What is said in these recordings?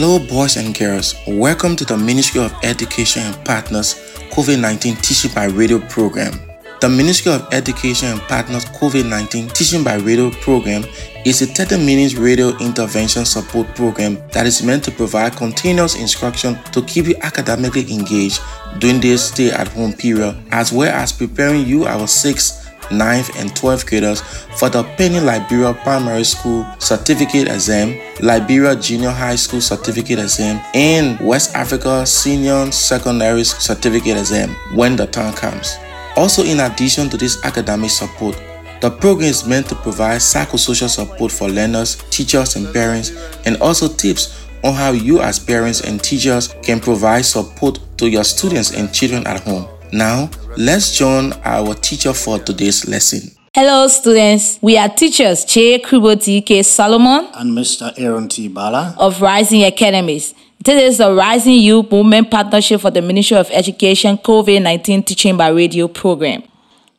Hello, boys and girls. Welcome to the Ministry of Education and Partners COVID 19 Teaching by Radio program. The Ministry of Education and Partners COVID 19 Teaching by Radio program is a 30 minute radio intervention support program that is meant to provide continuous instruction to keep you academically engaged during this stay at home period, as well as preparing you, our sixth 9th, and 12th graders for the Penny Liberia Primary School Certificate Exam, Liberia Junior High School Certificate Exam, and West Africa Senior Secondary Certificate Exam when the time comes. Also, in addition to this academic support, the program is meant to provide psychosocial support for learners, teachers, and parents, and also tips on how you, as parents and teachers, can provide support to your students and children at home. Now, let's join our teacher for today's lesson. Hello, students. We are teachers Che Kriboti K. Solomon and Mr. Aaron T. Bala of Rising Academies. This is the Rising Youth Movement Partnership for the Ministry of Education COVID 19 Teaching by Radio program.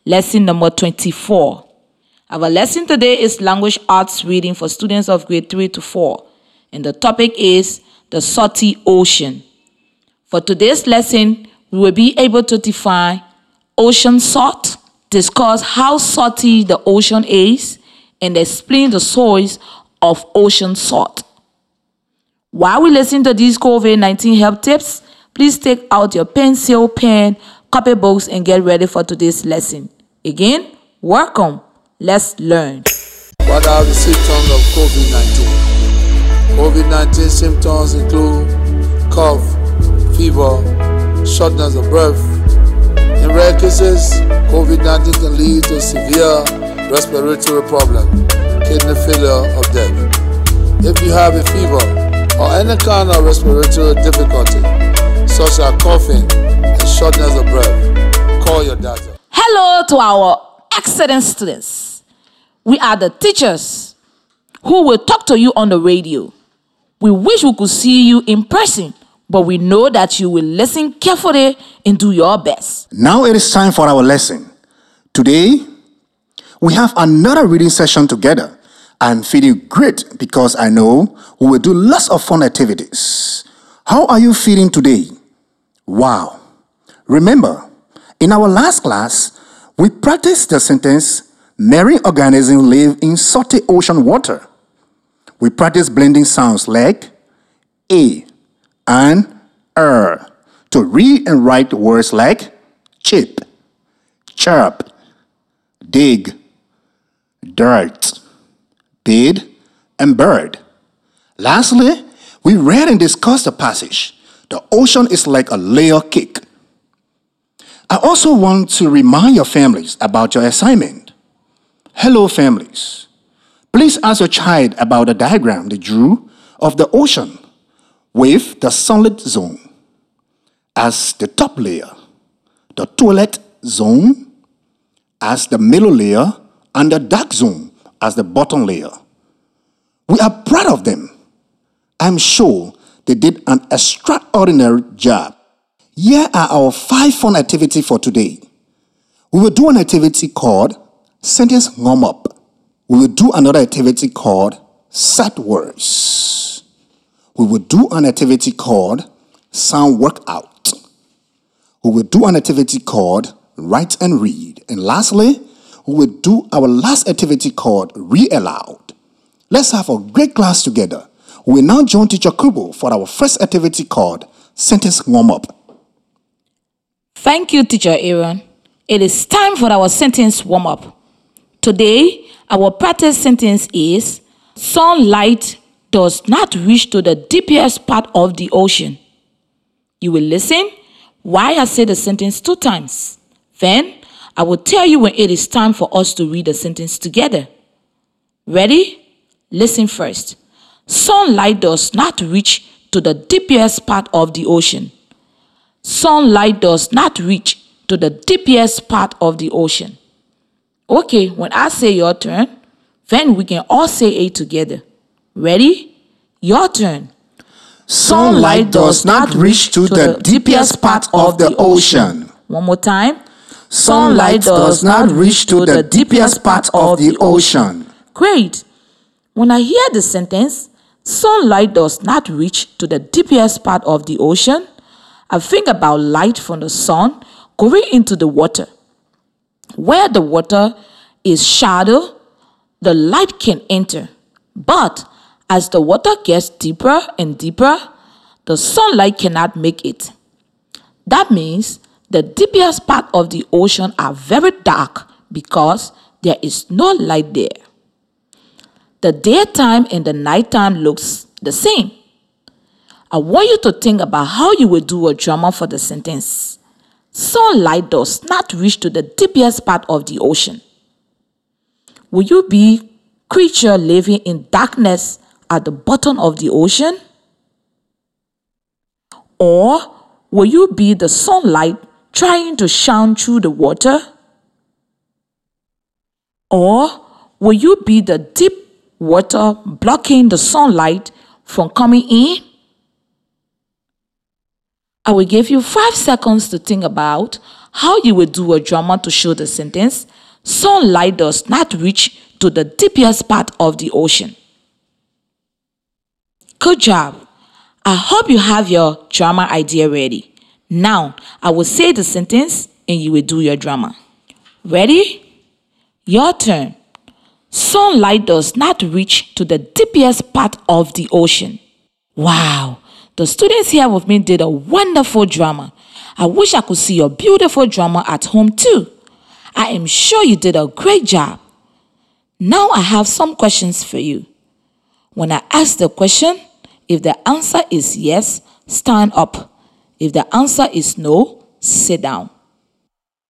Lesson number 24. Our lesson today is Language Arts Reading for students of grade 3 to 4, and the topic is the salty ocean. For today's lesson, we will be able to define ocean salt, discuss how salty the ocean is, and explain the source of ocean salt. While we listen to these COVID 19 help tips, please take out your pencil, pen, copy books, and get ready for today's lesson. Again, welcome. Let's learn. What are the symptoms of COVID 19? COVID 19 symptoms include cough, fever, shortness of breath. In rare cases, COVID 19 can lead to severe respiratory problem, kidney failure, or death. If you have a fever or any kind of respiratory difficulty, such as coughing and shortness of breath, call your doctor. Hello to our excellent students. We are the teachers who will talk to you on the radio. We wish we could see you in person but we know that you will listen carefully and do your best. Now it is time for our lesson. Today, we have another reading session together. I'm feeling great because I know we will do lots of fun activities. How are you feeling today? Wow. Remember, in our last class, we practiced the sentence marine organisms live in salty ocean water. We practiced blending sounds like A, and er to read and write words like chip, chirp, dig, dirt, bid, and bird. Lastly, we read and discussed the passage. The ocean is like a layer cake. I also want to remind your families about your assignment. Hello, families. Please ask your child about the diagram they drew of the ocean with the sunlit zone as the top layer, the twilight zone as the middle layer, and the dark zone as the bottom layer. We are proud of them. I'm sure they did an extraordinary job. Here are our five fun activities for today. We will do an activity called sentence warm up. We will do another activity called sight words we will do an activity called sound workout. We will do an activity called write and read. And lastly, we will do our last activity called read aloud. Let's have a great class together. We will now join Teacher Kubo for our first activity called sentence warm up. Thank you, Teacher Aaron. It is time for our sentence warm up. Today, our practice sentence is sunlight does not reach to the deepest part of the ocean. You will listen why I say the sentence two times. Then I will tell you when it is time for us to read the sentence together. Ready? Listen first. Sunlight does not reach to the deepest part of the ocean. Sunlight does not reach to the deepest part of the ocean. Okay, when I say your turn, then we can all say it together. Ready? Your turn. Sunlight does not reach to the deepest part of the ocean. One more time. Sunlight does not reach to the deepest part of the ocean. Great. When I hear the sentence, sunlight does not reach to the deepest part of the ocean, I think about light from the sun going into the water. Where the water is shallow, the light can enter. But as the water gets deeper and deeper, the sunlight cannot make it. That means the deepest part of the ocean are very dark because there is no light there. The daytime and the nighttime looks the same. I want you to think about how you will do a drama for the sentence. Sunlight does not reach to the deepest part of the ocean. Will you be creature living in darkness at the bottom of the ocean? Or will you be the sunlight trying to shine through the water? Or will you be the deep water blocking the sunlight from coming in? I will give you five seconds to think about how you will do a drama to show the sentence sunlight does not reach to the deepest part of the ocean. Good job. I hope you have your drama idea ready. Now, I will say the sentence and you will do your drama. Ready? Your turn. Sunlight does not reach to the deepest part of the ocean. Wow, the students here with me did a wonderful drama. I wish I could see your beautiful drama at home too. I am sure you did a great job. Now I have some questions for you. When I ask the question, if the answer is yes, stand up. If the answer is no, sit down.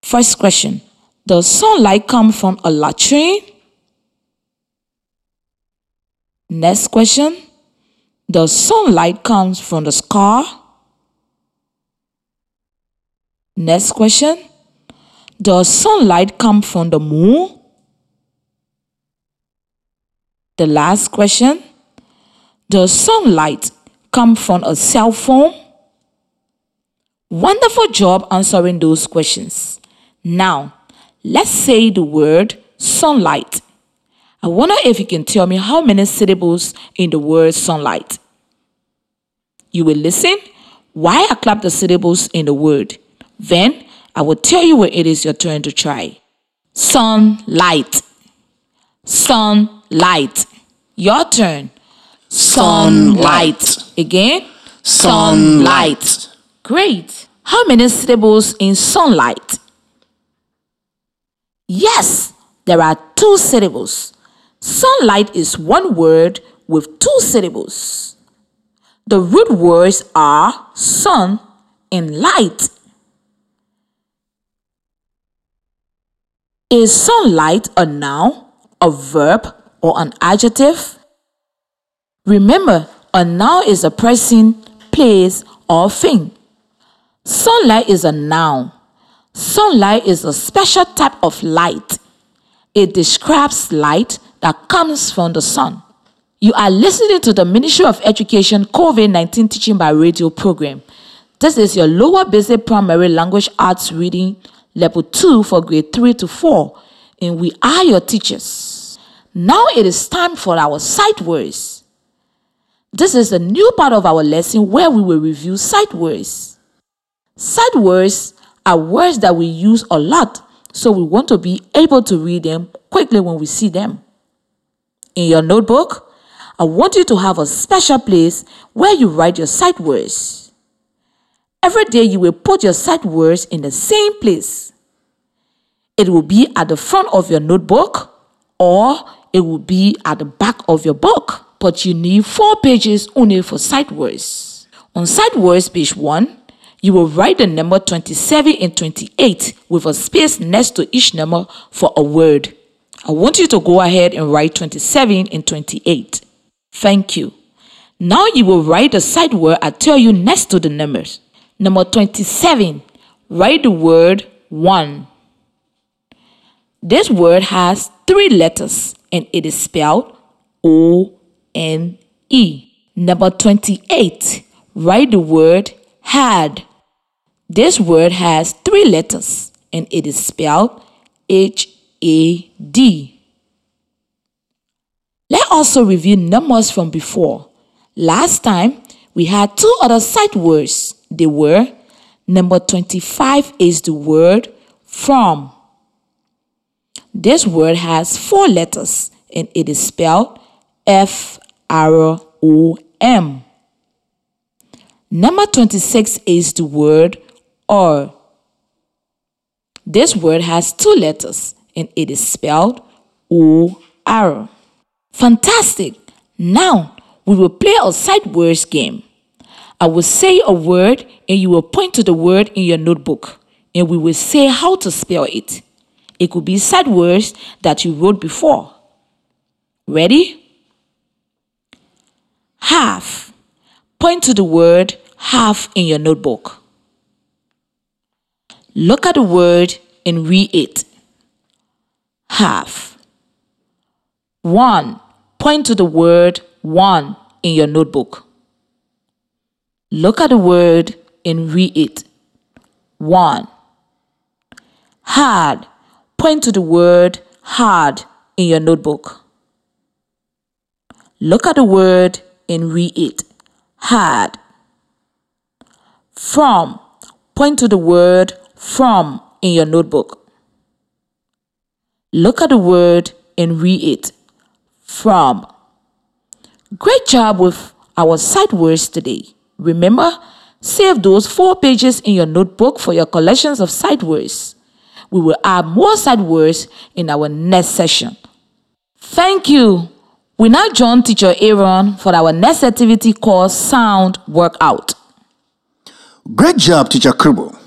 First question Does sunlight come from a latrine? Next question Does sunlight come from the scar? Next question Does sunlight come from the moon? The last question Does sunlight come from a cell phone? Wonderful job answering those questions. Now, let's say the word sunlight. I wonder if you can tell me how many syllables in the word sunlight. You will listen while I clap the syllables in the word. Then I will tell you when it is your turn to try. Sunlight. Sunlight. Your turn. Sunlight. Again. Sunlight. Great. How many syllables in sunlight? Yes, there are two syllables. Sunlight is one word with two syllables. The root words are sun and light. Is sunlight a noun, a verb, or an adjective? Remember, a noun is a person, place, or thing. Sunlight is a noun. Sunlight is a special type of light. It describes light that comes from the sun. You are listening to the Ministry of Education COVID 19 Teaching by Radio program. This is your lower basic primary language arts reading level 2 for grade 3 to 4, and we are your teachers. Now it is time for our sight words. This is a new part of our lesson where we will review sight words. Sight words are words that we use a lot, so we want to be able to read them quickly when we see them. In your notebook, I want you to have a special place where you write your sight words. Every day you will put your sight words in the same place. It will be at the front of your notebook or it will be at the back of your book. But you need four pages only for sight words. On sight words, page 1, you will write the number 27 and 28 with a space next to each number for a word. I want you to go ahead and write 27 and 28. Thank you. Now you will write the sight word I tell you next to the numbers. Number 27, write the word 1. This word has three letters and it is spelled O N E. Number 28, write the word had. This word has three letters and it is spelled H A D. Let also review numbers from before. Last time, we had two other sight words. They were number 25 is the word from. This word has four letters and it is spelled F R O M. Number 26 is the word or. This word has two letters and it is spelled O R. Fantastic! Now we will play a sight words game. I will say a word and you will point to the word in your notebook and we will say how to spell it. It could be sight words that you wrote before. Ready? Half. Point to the word half in your notebook. Look at the word and read it. Half. One. Point to the word one in your notebook. Look at the word and read it. One. Hard. Point to the word hard in your notebook. Look at the word and read it. Hard. From. Point to the word from in your notebook. Look at the word and read it. From. Great job with our sight words today. Remember, save those four pages in your notebook for your collections of sight words. We will add more sight words in our next session. Thank you. We now join teacher Aaron for our next activity called Sound Workout. Great job, teacher Krubo.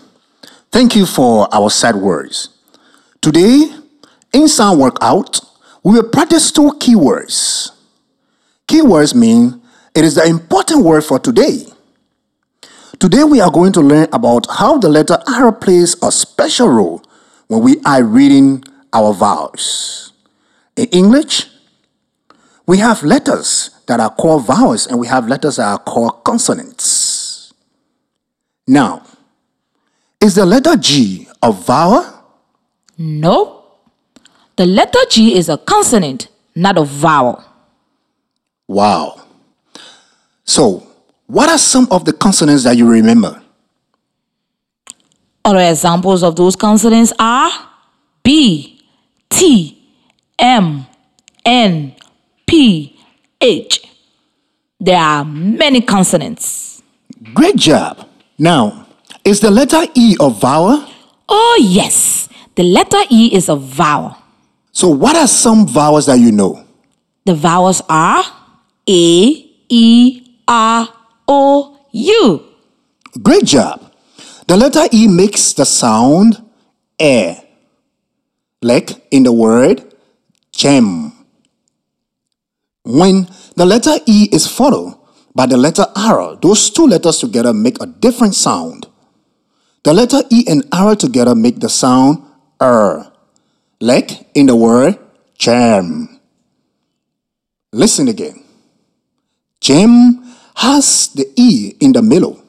Thank you for our sight words. Today, in Sound Workout, we will practice two keywords. Keywords mean it is the important word for today. Today we are going to learn about how the letter R plays a special role when we are reading our vowels. In English, we have letters that are called vowels and we have letters that are called consonants. Now, is the letter G a vowel? No. The letter G is a consonant, not a vowel. Wow. So, what are some of the consonants that you remember? Other examples of those consonants are B, T, M, N, P, H. There are many consonants. Great job. Now, is the letter E a vowel? Oh, yes, the letter E is a vowel. So, what are some vowels that you know? The vowels are A, E, R, O, U. Great job. The letter E makes the sound air, like in the word gem. When the letter E is followed by the letter R, those two letters together make a different sound. The letter E and R together make the sound R, like in the word gem. Listen again. Gem has the E in the middle.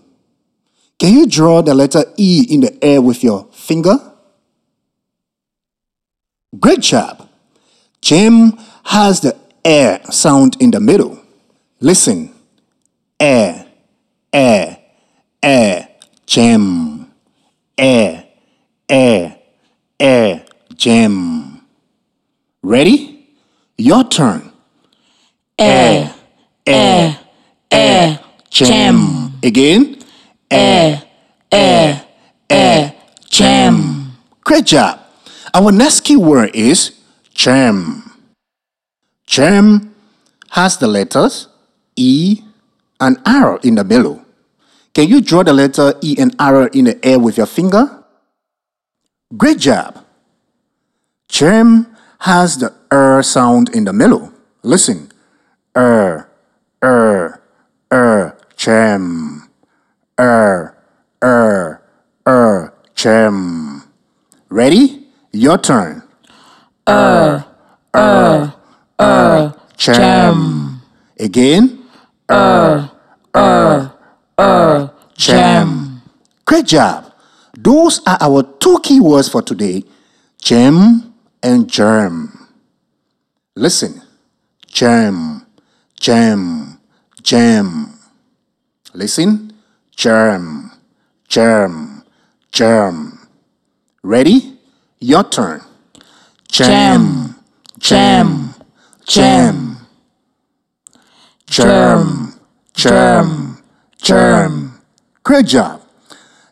Can you draw the letter E in the air with your finger? Great job. Gem has the air sound in the middle. Listen. Air, air, air, gem. Air, air, air, gem. Ready? Your turn. Air, air, air, gem. Again. Air, air, air, gem. Great job. Our next key word is gem. Gem has the letters E and R in the middle. Can you draw the letter E and R in the air with your finger? Great job. Gem has the R sound in the middle. Listen. Er, er, er, gem. Er, er, er, gem. Ready? Your turn. Er, er, gem. Again. Er, er, er, gem. Great job. Those are our two key words for today gem and germ. Listen. Gem, gem, germ. Listen, germ, germ, germ. Ready? Your turn. Germ, germ, germ. Germ, germ, germ. Great job.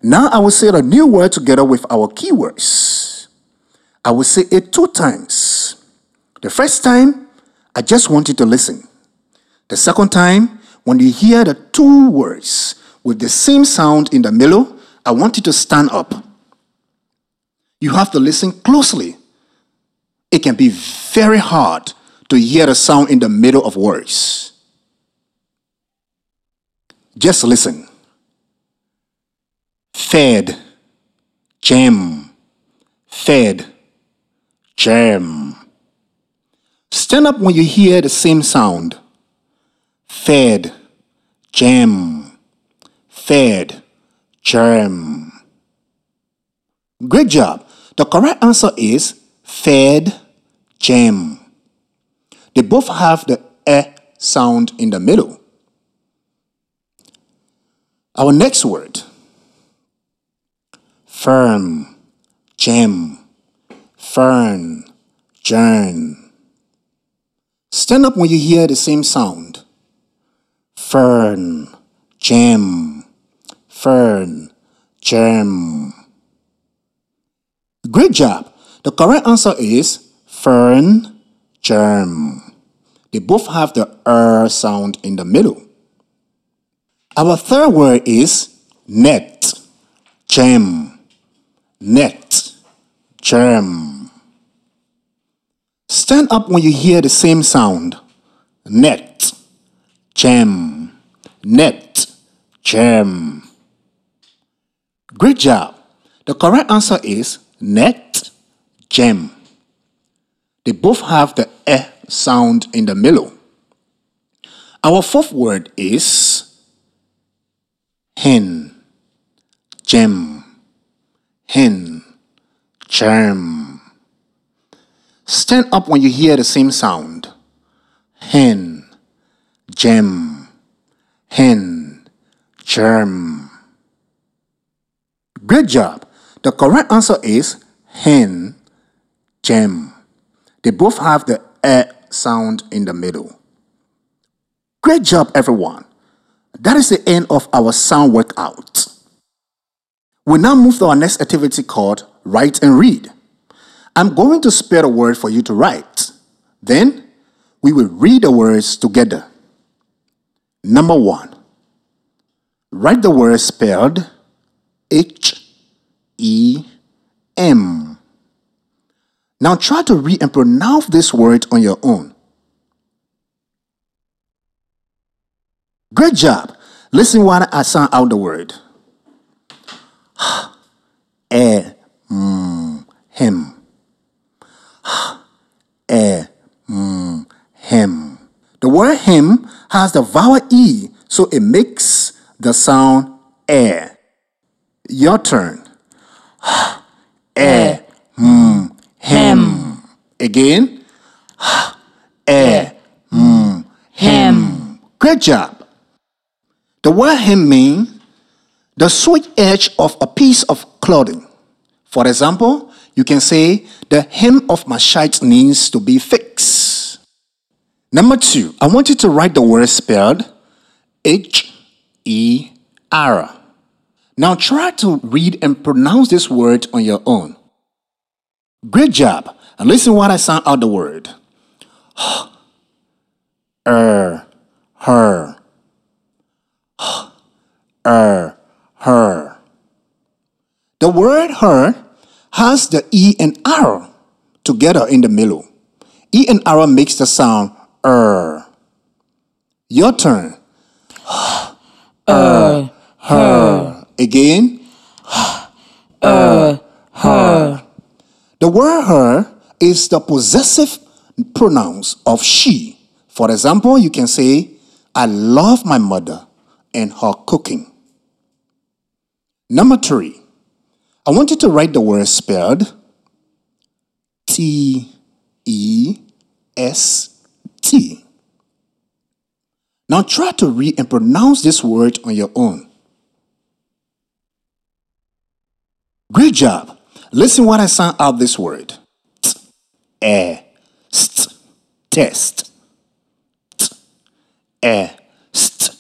Now I will say the new word together with our keywords. I will say it two times. The first time, I just want you to listen. The second time, when you hear the two words with the same sound in the middle, I want you to stand up. You have to listen closely. It can be very hard to hear the sound in the middle of words. Just listen. Fed, jam, fed, jam. Stand up when you hear the same sound. Fed, jam, fed, jam. Great job. The correct answer is fed, jam. They both have the e sound in the middle. Our next word firm, gem, fern, gern. Stand up when you hear the same sound. Fern, gem, fern, gem. Great job. The correct answer is fern, germ. They both have the er sound in the middle. Our third word is net, gem, net, germ. Stand up when you hear the same sound. Net, gem, net, gem. Great job. The correct answer is net, gem. They both have the e sound in the middle. Our fourth word is hen, gem, hen, germ. Stand up when you hear the same sound. Hen, gem, hen, germ. Great job. The correct answer is hen, gem. They both have the e sound in the middle. Great job, everyone. That is the end of our sound workout. We now move to our next activity called Write and Read. I'm going to spell a word for you to write. Then we will read the words together. Number one, write the word spelled H E M. Now try to read and pronounce this word on your own. Great job. Listen while I sound out the word. E, mm, him. E, mm, him. The word him has the vowel E, so it makes the sound air. Your turn. E, mm, him. Again. E, mm, him. Great job. The word hem means the sweet edge of a piece of clothing. For example, you can say, the hem of my shirt needs to be fixed. Number two, I want you to write the word spelled H E R. Now try to read and pronounce this word on your own. Great job. And listen what I sound out the word. er, her, er, her. The word her has the E and R together in the middle. E and R makes the sound er. Your turn. er, her. Again. er, her. The word her is the possessive pronouns of she. For example, you can say, I love my mother and her cooking. Number three, I want you to write the word spelled T E S T. Now try to read and pronounce this word on your own. Great job. Listen what I sound out this word. T, e, st, test. T, e, st,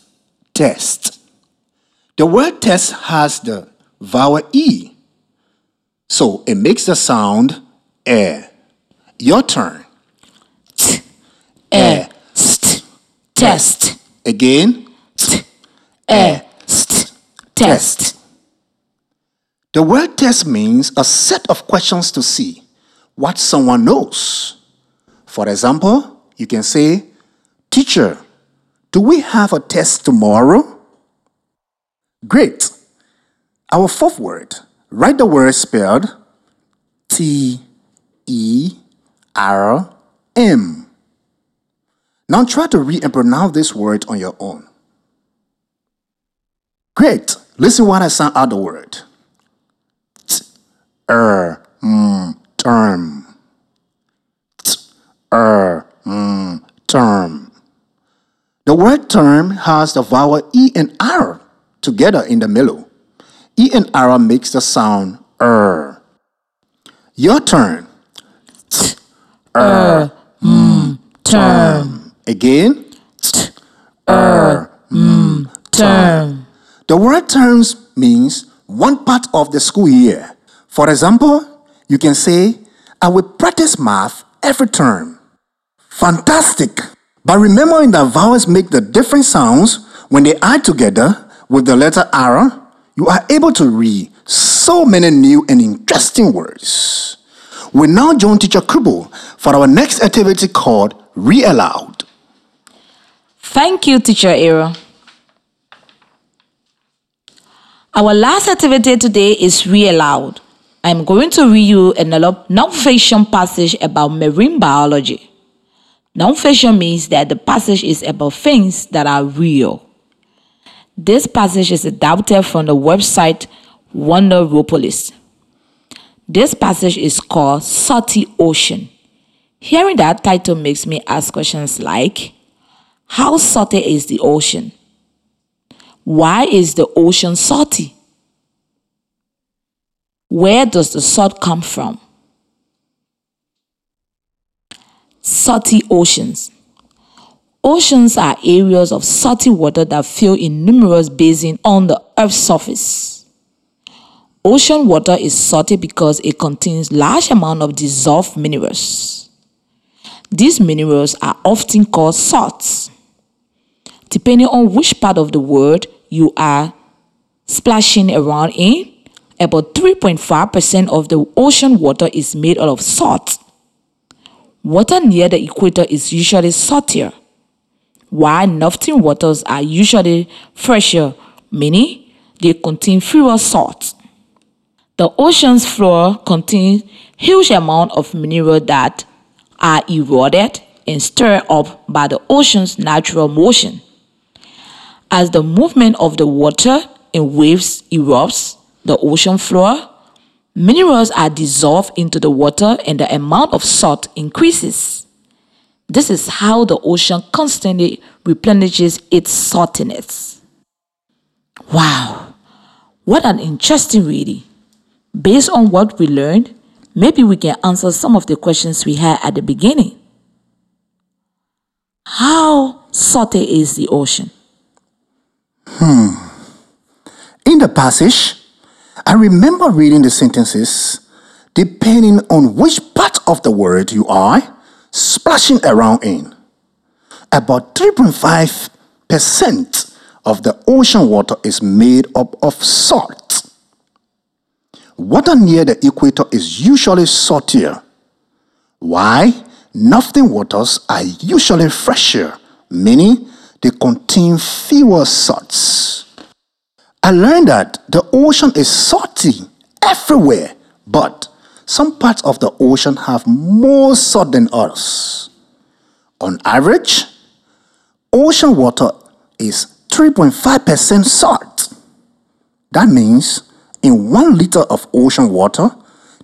test. The word test has the vowel E. So it makes the sound e. Your turn. T, e, st, test. Again. T, e, st, test. The word test means a set of questions to see what someone knows. For example, you can say, Teacher, do we have a test tomorrow? Great. Our fourth word, write the word spelled T E R M. Now try to read and pronounce this word on your own. Great. Listen what I sound out the word. T er mm, term. T er mm, term. The word term has the vowel E and R together in the middle. E and R makes the sound er. Your turn. Er mm, term. Again. Er mm, term. The word terms means one part of the school year. For example, you can say, I will practice math every term. Fantastic! By remembering that vowels make the different sounds when they are together with the letter R, you are able to read so many new and interesting words. We now join teacher Kubo for our next activity called Read Aloud. Thank you, teacher Aaron. Our last activity today is read aloud. I'm going to read you another non-fiction passage about marine biology. Non-fiction means that the passage is about things that are real. This passage is adapted from the website Wonderopolis. This passage is called Salty Ocean. Hearing that title makes me ask questions like How salty is the ocean? Why is the ocean salty? Where does the salt come from? Salty oceans. Oceans are areas of salty water that fill in numerous basins on the Earth's surface. Ocean water is salty because it contains large amounts of dissolved minerals. These minerals are often called salts. Depending on which part of the world you are splashing around in, about 3.5% of the ocean water is made out of salt. Water near the equator is usually saltier, while northern waters are usually fresher, meaning they contain fewer salts. The ocean's floor contains huge amount of mineral that are eroded and stirred up by the ocean's natural motion. As the movement of the water in waves erupts the ocean floor, minerals are dissolved into the water and the amount of salt increases. This is how the ocean constantly replenishes its saltiness. Wow, what an interesting reading. Based on what we learned, maybe we can answer some of the questions we had at the beginning. How salty is the ocean? Hmm. In the passage, I remember reading the sentences depending on which part of the word you are splashing around in. About 3.5% of the ocean water is made up of salt. Water near the equator is usually saltier. Why? Northern waters are usually fresher, meaning they contain fewer salts. I learned that the ocean is salty everywhere, but some parts of the ocean have more salt than others. On average, ocean water is 3.5% salt. That means in one liter of ocean water,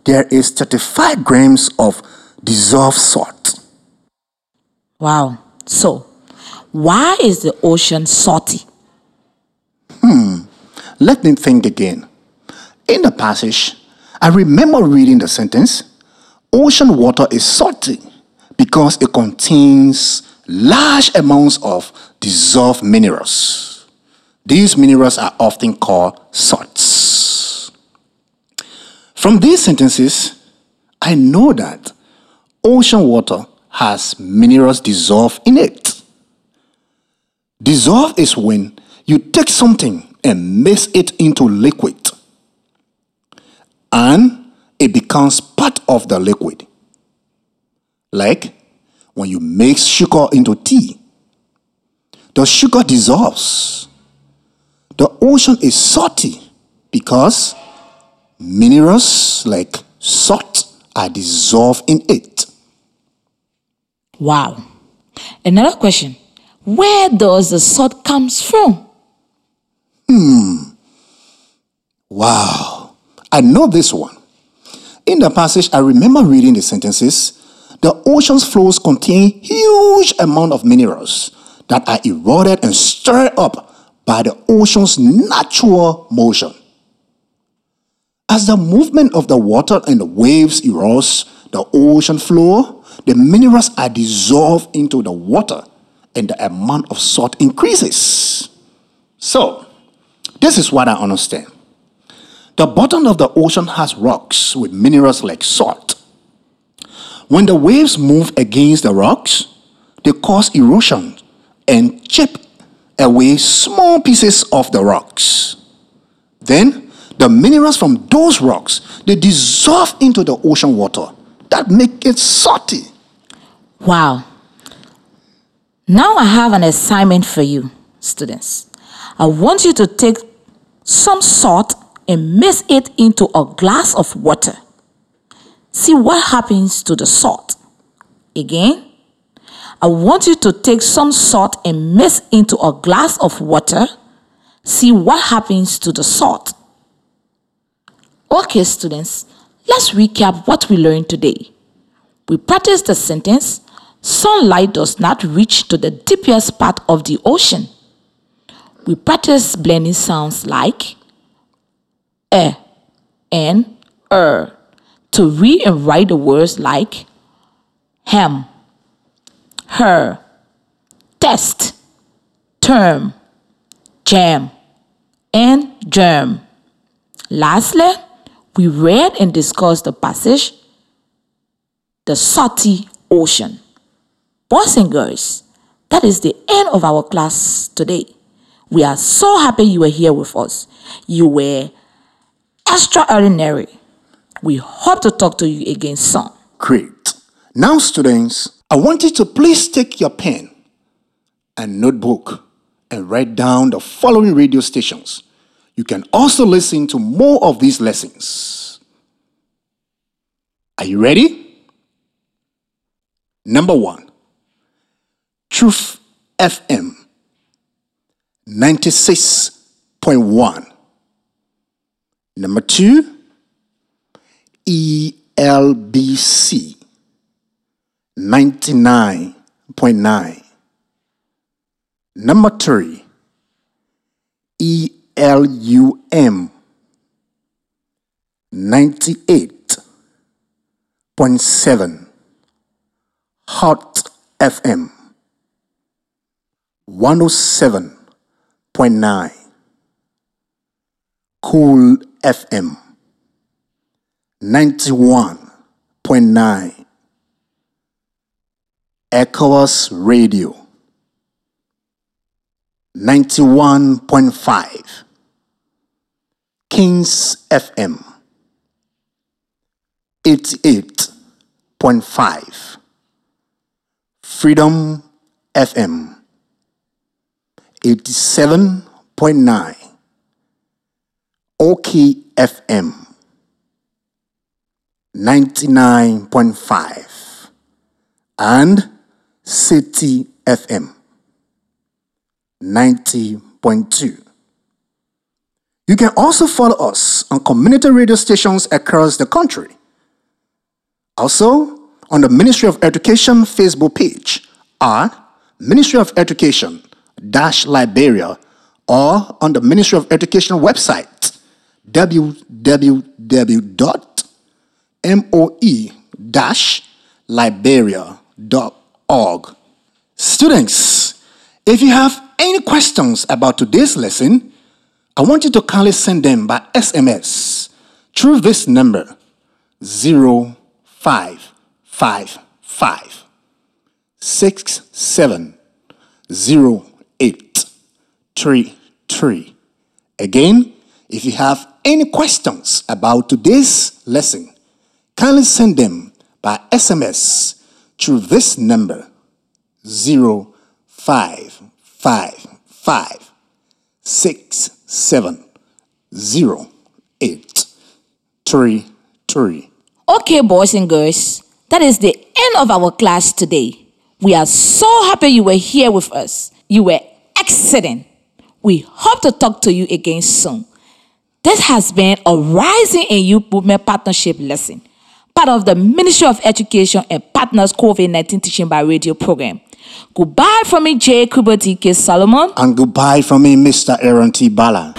there is 35 grams of dissolved salt. Wow. So, Why is the ocean salty? Hmm. Let me think again. In the passage, I remember reading the sentence Ocean water is salty because it contains large amounts of dissolved minerals. These minerals are often called salts. From these sentences, I know that ocean water has minerals dissolved in it. Dissolve is when you take something and mix it into liquid and it becomes part of the liquid. Like when you mix sugar into tea, the sugar dissolves. The ocean is salty because minerals like salt are dissolved in it. Wow. Another question. Where does the salt comes from? Hmm. Wow, I know this one. In the passage, I remember reading the sentences. The ocean's flows contain huge amount of minerals that are eroded and stirred up by the ocean's natural motion. As the movement of the water and the waves erodes the ocean floor, the minerals are dissolved into the water and the amount of salt increases. So, this is what I understand. The bottom of the ocean has rocks with minerals like salt. When the waves move against the rocks, they cause erosion and chip away small pieces of the rocks. Then the minerals from those rocks they dissolve into the ocean water that make it salty. Wow. Now I have an assignment for you, students. I want you to take some salt and mix it into a glass of water. See what happens to the salt. Again, I want you to take some salt and mix into a glass of water. See what happens to the salt. Okay, students, let's recap what we learned today. We practiced the sentence sunlight does not reach to the deepest part of the ocean. We practiced blending sounds like eh and er to read and write the words like hem, her, test, term, jam, and germ. Lastly, we read and discussed the passage, the salty ocean. Boys and girls, that is the end of our class today. We are so happy you were here with us. You were extraordinary. We hope to talk to you again soon. Great. Now, students, I want you to please take your pen and notebook and write down the following radio stations. You can also listen to more of these lessons. Are you ready? Number one, Truth FM 96.1. Number two, ELBC 99.9. Number three, ELUM 98.7. Hot FM 107.9. Cool FM 91.9 Echoes Radio 91.5 Kings FM 88.5 Freedom FM 87.9 OK FM 99.5 and City FM 90.2. You can also follow us on community radio stations across the country. Also, on the Ministry of Education Facebook page at Ministry of Education Liberia or on the Ministry of Education website www.moe-liberia.org. Students, if you have any questions about today's lesson, I want you to kindly send them by SMS through this number 0555 670833. Again, if you have any questions about today's lesson, kindly send them by SMS through this number 0555 Okay, boys and girls, that is the end of our class today. We are so happy you were here with us. You were excellent. We hope to talk to you again soon. This has been a Rising in Youth Movement Partnership lesson, part of the Ministry of Education and Partners COVID 19 Teaching by Radio program. Goodbye from me, J. Kubo K. Solomon. And goodbye from me, Mr. Aaron T. Bala.